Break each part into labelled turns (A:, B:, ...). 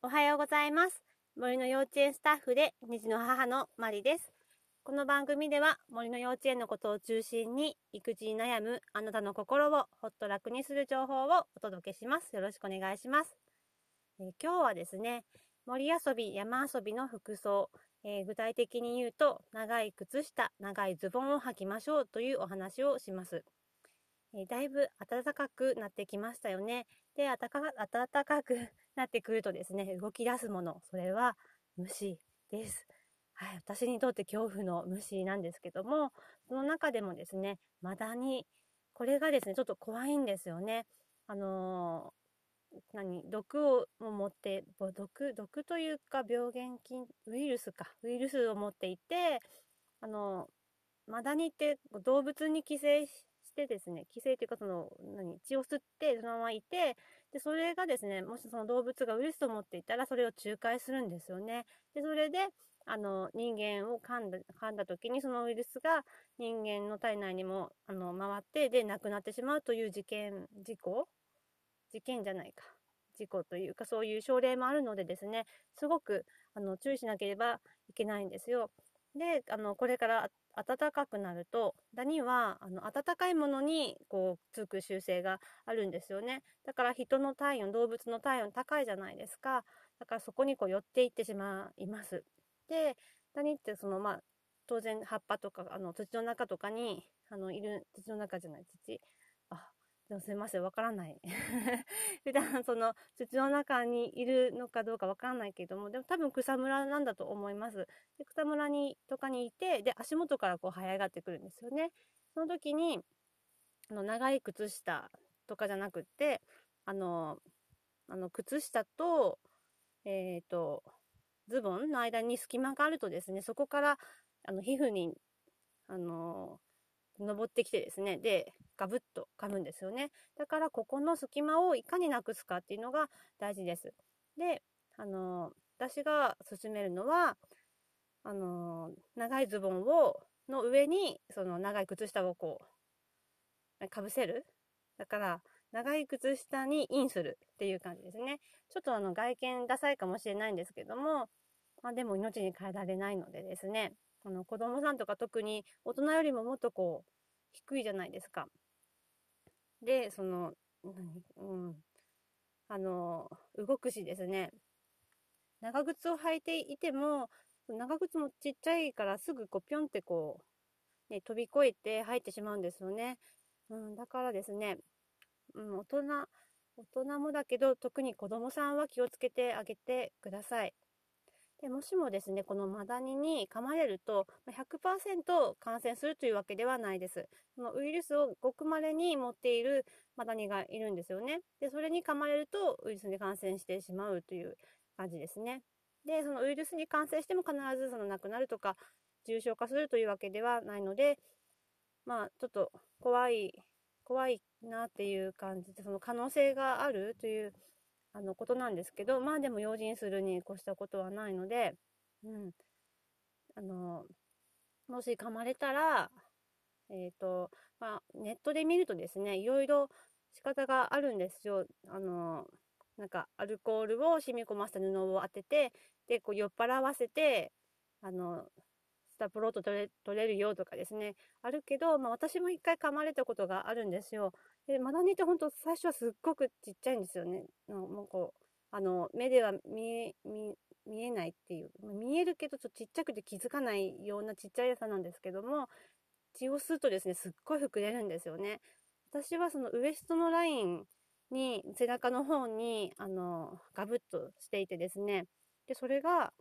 A: おはようございます。森の幼稚園スタッフで2児の母のマリです。この番組では森の幼稚園のことを中心に育児に悩むあなたの心をほっと楽にする情報をお届けします。よろしくお願いします。え今日はですね、森遊び、山遊びの服装、えー具体的に言うと長い靴下、長いズボンを履きましょうというお話をします。えーだいぶ暖かくなってきましたよね。で、暖か暖かくなってくるとですね、動き出すもの、それは虫です。はい、私にとって恐怖の虫なんですけども、その中でもですね、マダニ、これがですね、ちょっと怖いんですよね。あのー何毒を持って毒毒というか病原菌ウイルスかウイルスを持っていてあのマダニって動物に寄生してですね寄生というかその何血を吸ってそのままいてでそれがですねもしその動物がウイルスを持っていたらそれを仲介するんですよねでそれであの人間を噛んだ噛んだ時にそのウイルスが人間の体内にもあの回ってで亡くなってしまうという事件事故事件じゃないか事故というかそういう症例もあるのでですねすごくあの注意しなければいけないんですよ。であのこれから暖かくなるとダニはあの暖かいものにこうつく習性があるんですよね。だから人の体温動物の体温高いじゃないですか。だからそこにこう寄っていってしまいます。でダニってそのまあ当然葉っぱとかあの土の中とかにあのいる土の中じゃない土。でもすいません、わからない。普段その土の中にいるのかどうかわからないけれども、でも多分草むらなんだと思います。で草むらにとかにいて、で足元からこう這い上がってくるんですよね。その時に、あの長い靴下とかじゃなくって、あの、あの靴下と、えっ、と、ズボンの間に隙間があるとですね、そこからあの皮膚に、あの、登ってきてですね、で、ガブッと噛むんですよね。だからここの隙間をいかになくすかっていうのが大事です。で、あの、私が勧めるのは、あの、長いズボンを、の上に、その長い靴下をこう、かぶせる。だから、長い靴下にインするっていう感じですね。ちょっとあの外見ダサいかもしれないんですけども、まあでも命に変えられないのでですね、あの子供さんとか特に大人よりももっとこう、低いじゃないですか。で、その、何？うん。あの、動くしですね。長靴を履いていても、長靴もちっちゃいからすぐこうぴょんってこう、ね、飛び越えて入ってしまうんですよね。うん、だからですね、うん、大人、大人もだけど、特に子供さんは気をつけてあげてください。でもしもですね、このマダニに噛まれると、100%感染するというわけではないです。そのウイルスをごく稀に持っているマダニがいるんですよね。で、それに噛まれるとウイルスに感染してしまうという感じですね。で、そのウイルスに感染しても必ずその亡くなるとか、重症化するというわけではないので、まあ、ちょっと怖い、怖いなっていう感じで、その可能性があるというあのことなんですけど、まあでも用心するに越したことはないので、うん。あの、もし噛まれたら、えっ、と、まあ、ネットで見るとですね、いろいろ仕方があるんですよ。あの、なんか、アルコールを染み込ませた布を当てて、で、こう、酔っ払わせて、あの、タプロート取れ取れるよとかですね、あるけど、まあ、私も一回噛まれたことがあるんですよ。で、マダニって本当最初はすっごくちっちゃいんですよね。のもうこう、あの、目では見え、見見えないっていう、見えるけどちょっとちっちゃくて気づかないようなちっちゃいさなんですけども、血を吸うとですね、すっごい膨れるんですよね。私はそのウエストのラインに、背中の方に、あの、ガブッとしていてですね、で、それが、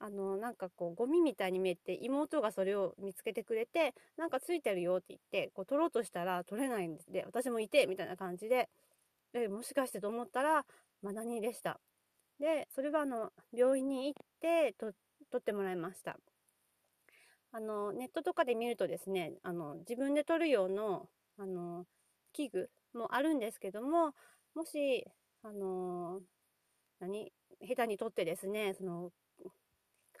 A: あの、なんかこう、ゴミみたいに見えて、妹がそれを見つけてくれて、なんかついてるよって言って、こう、取ろうとしたら取れないんで。私もいて、みたいな感じで、で、もしかしてと思ったら、マダニでした。で、それはあの、病院に行って、と、取ってもらいました。あの、ネットとかで見るとですね、あの、自分で取る用の、あの、器具もあるんですけども、もし、あの、何？下手に取ってですね、その、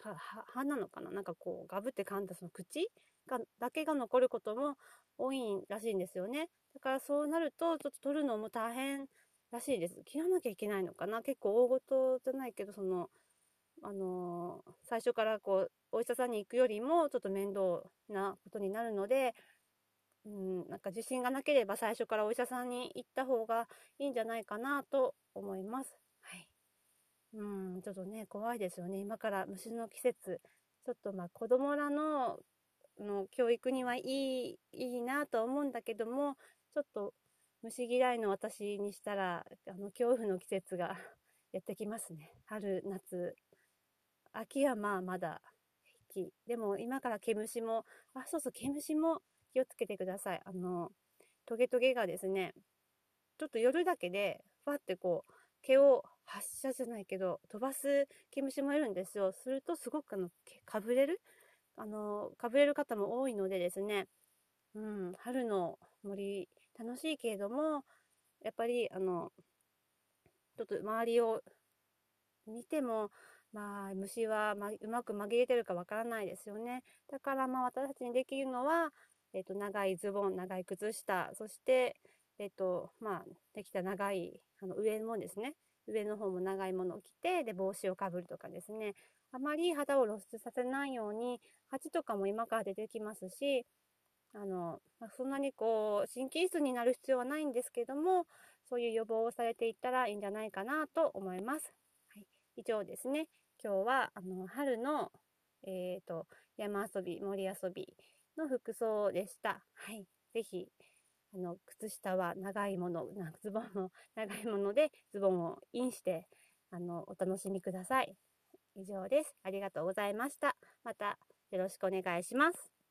A: か歯なのかな？なんかこう、ガブって噛んだその口？が、だけが残ることも多いらしいんですよね。だからそうなると、ちょっと取るのも大変らしいです。切らなきゃいけないのかな？結構大ごとじゃないけど、その、あのー、最初からこう、お医者さんに行くよりもちょっと面倒なことになるので、うん、なんか自信がなければ最初からお医者さんに行った方がいいんじゃないかなと思います。うん、ちょっとね、怖いですよね。今から虫の季節。ちょっとまあ子供らのの教育にはいい、いいなと思うんだけども、ちょっと虫嫌いの私にしたら、あの、恐怖の季節が やってきますね。春、夏。秋はまあまだ平気。でも今から毛虫も、あ、そうそう、毛虫も気をつけてください。あの、トゲトゲがですね、ちょっと夜だけで、ふわってこう、毛を発射じゃないけど、飛ばす毛虫もいるんですよ。するとすごくあの、かぶれる？あの、かぶれる方も多いのでですね、うん、春の森、楽しいけれども、やっぱり、あの、ちょっと周りを見ても、まあ、虫は、ま、うまく紛れてるかわからないですよね。だから、まあ、私たちにできるのは、えっ、ー、と、長いズボン、長い靴下、そして、えっ、と、まあ、できた長い、あの、上もですね、上の方も長いものを着て、で、帽子をかぶるとかですね、あまり肌を露出させないように、蜂とかも今から出てきますし、あの、まあ、そんなにこう、神経質になる必要はないんですけども、そういう予防をされていったらいいんじゃないかなと思います。はい、以上ですね。今日は、あの、春の、えっ、ー、と、山遊び、森遊びの服装でした。はい。ぜひ、あの、靴下は長いもの、ズボンも長いもので、ズボンをインして、あの、お楽しみください。以上です。ありがとうございました。またよろしくお願いします。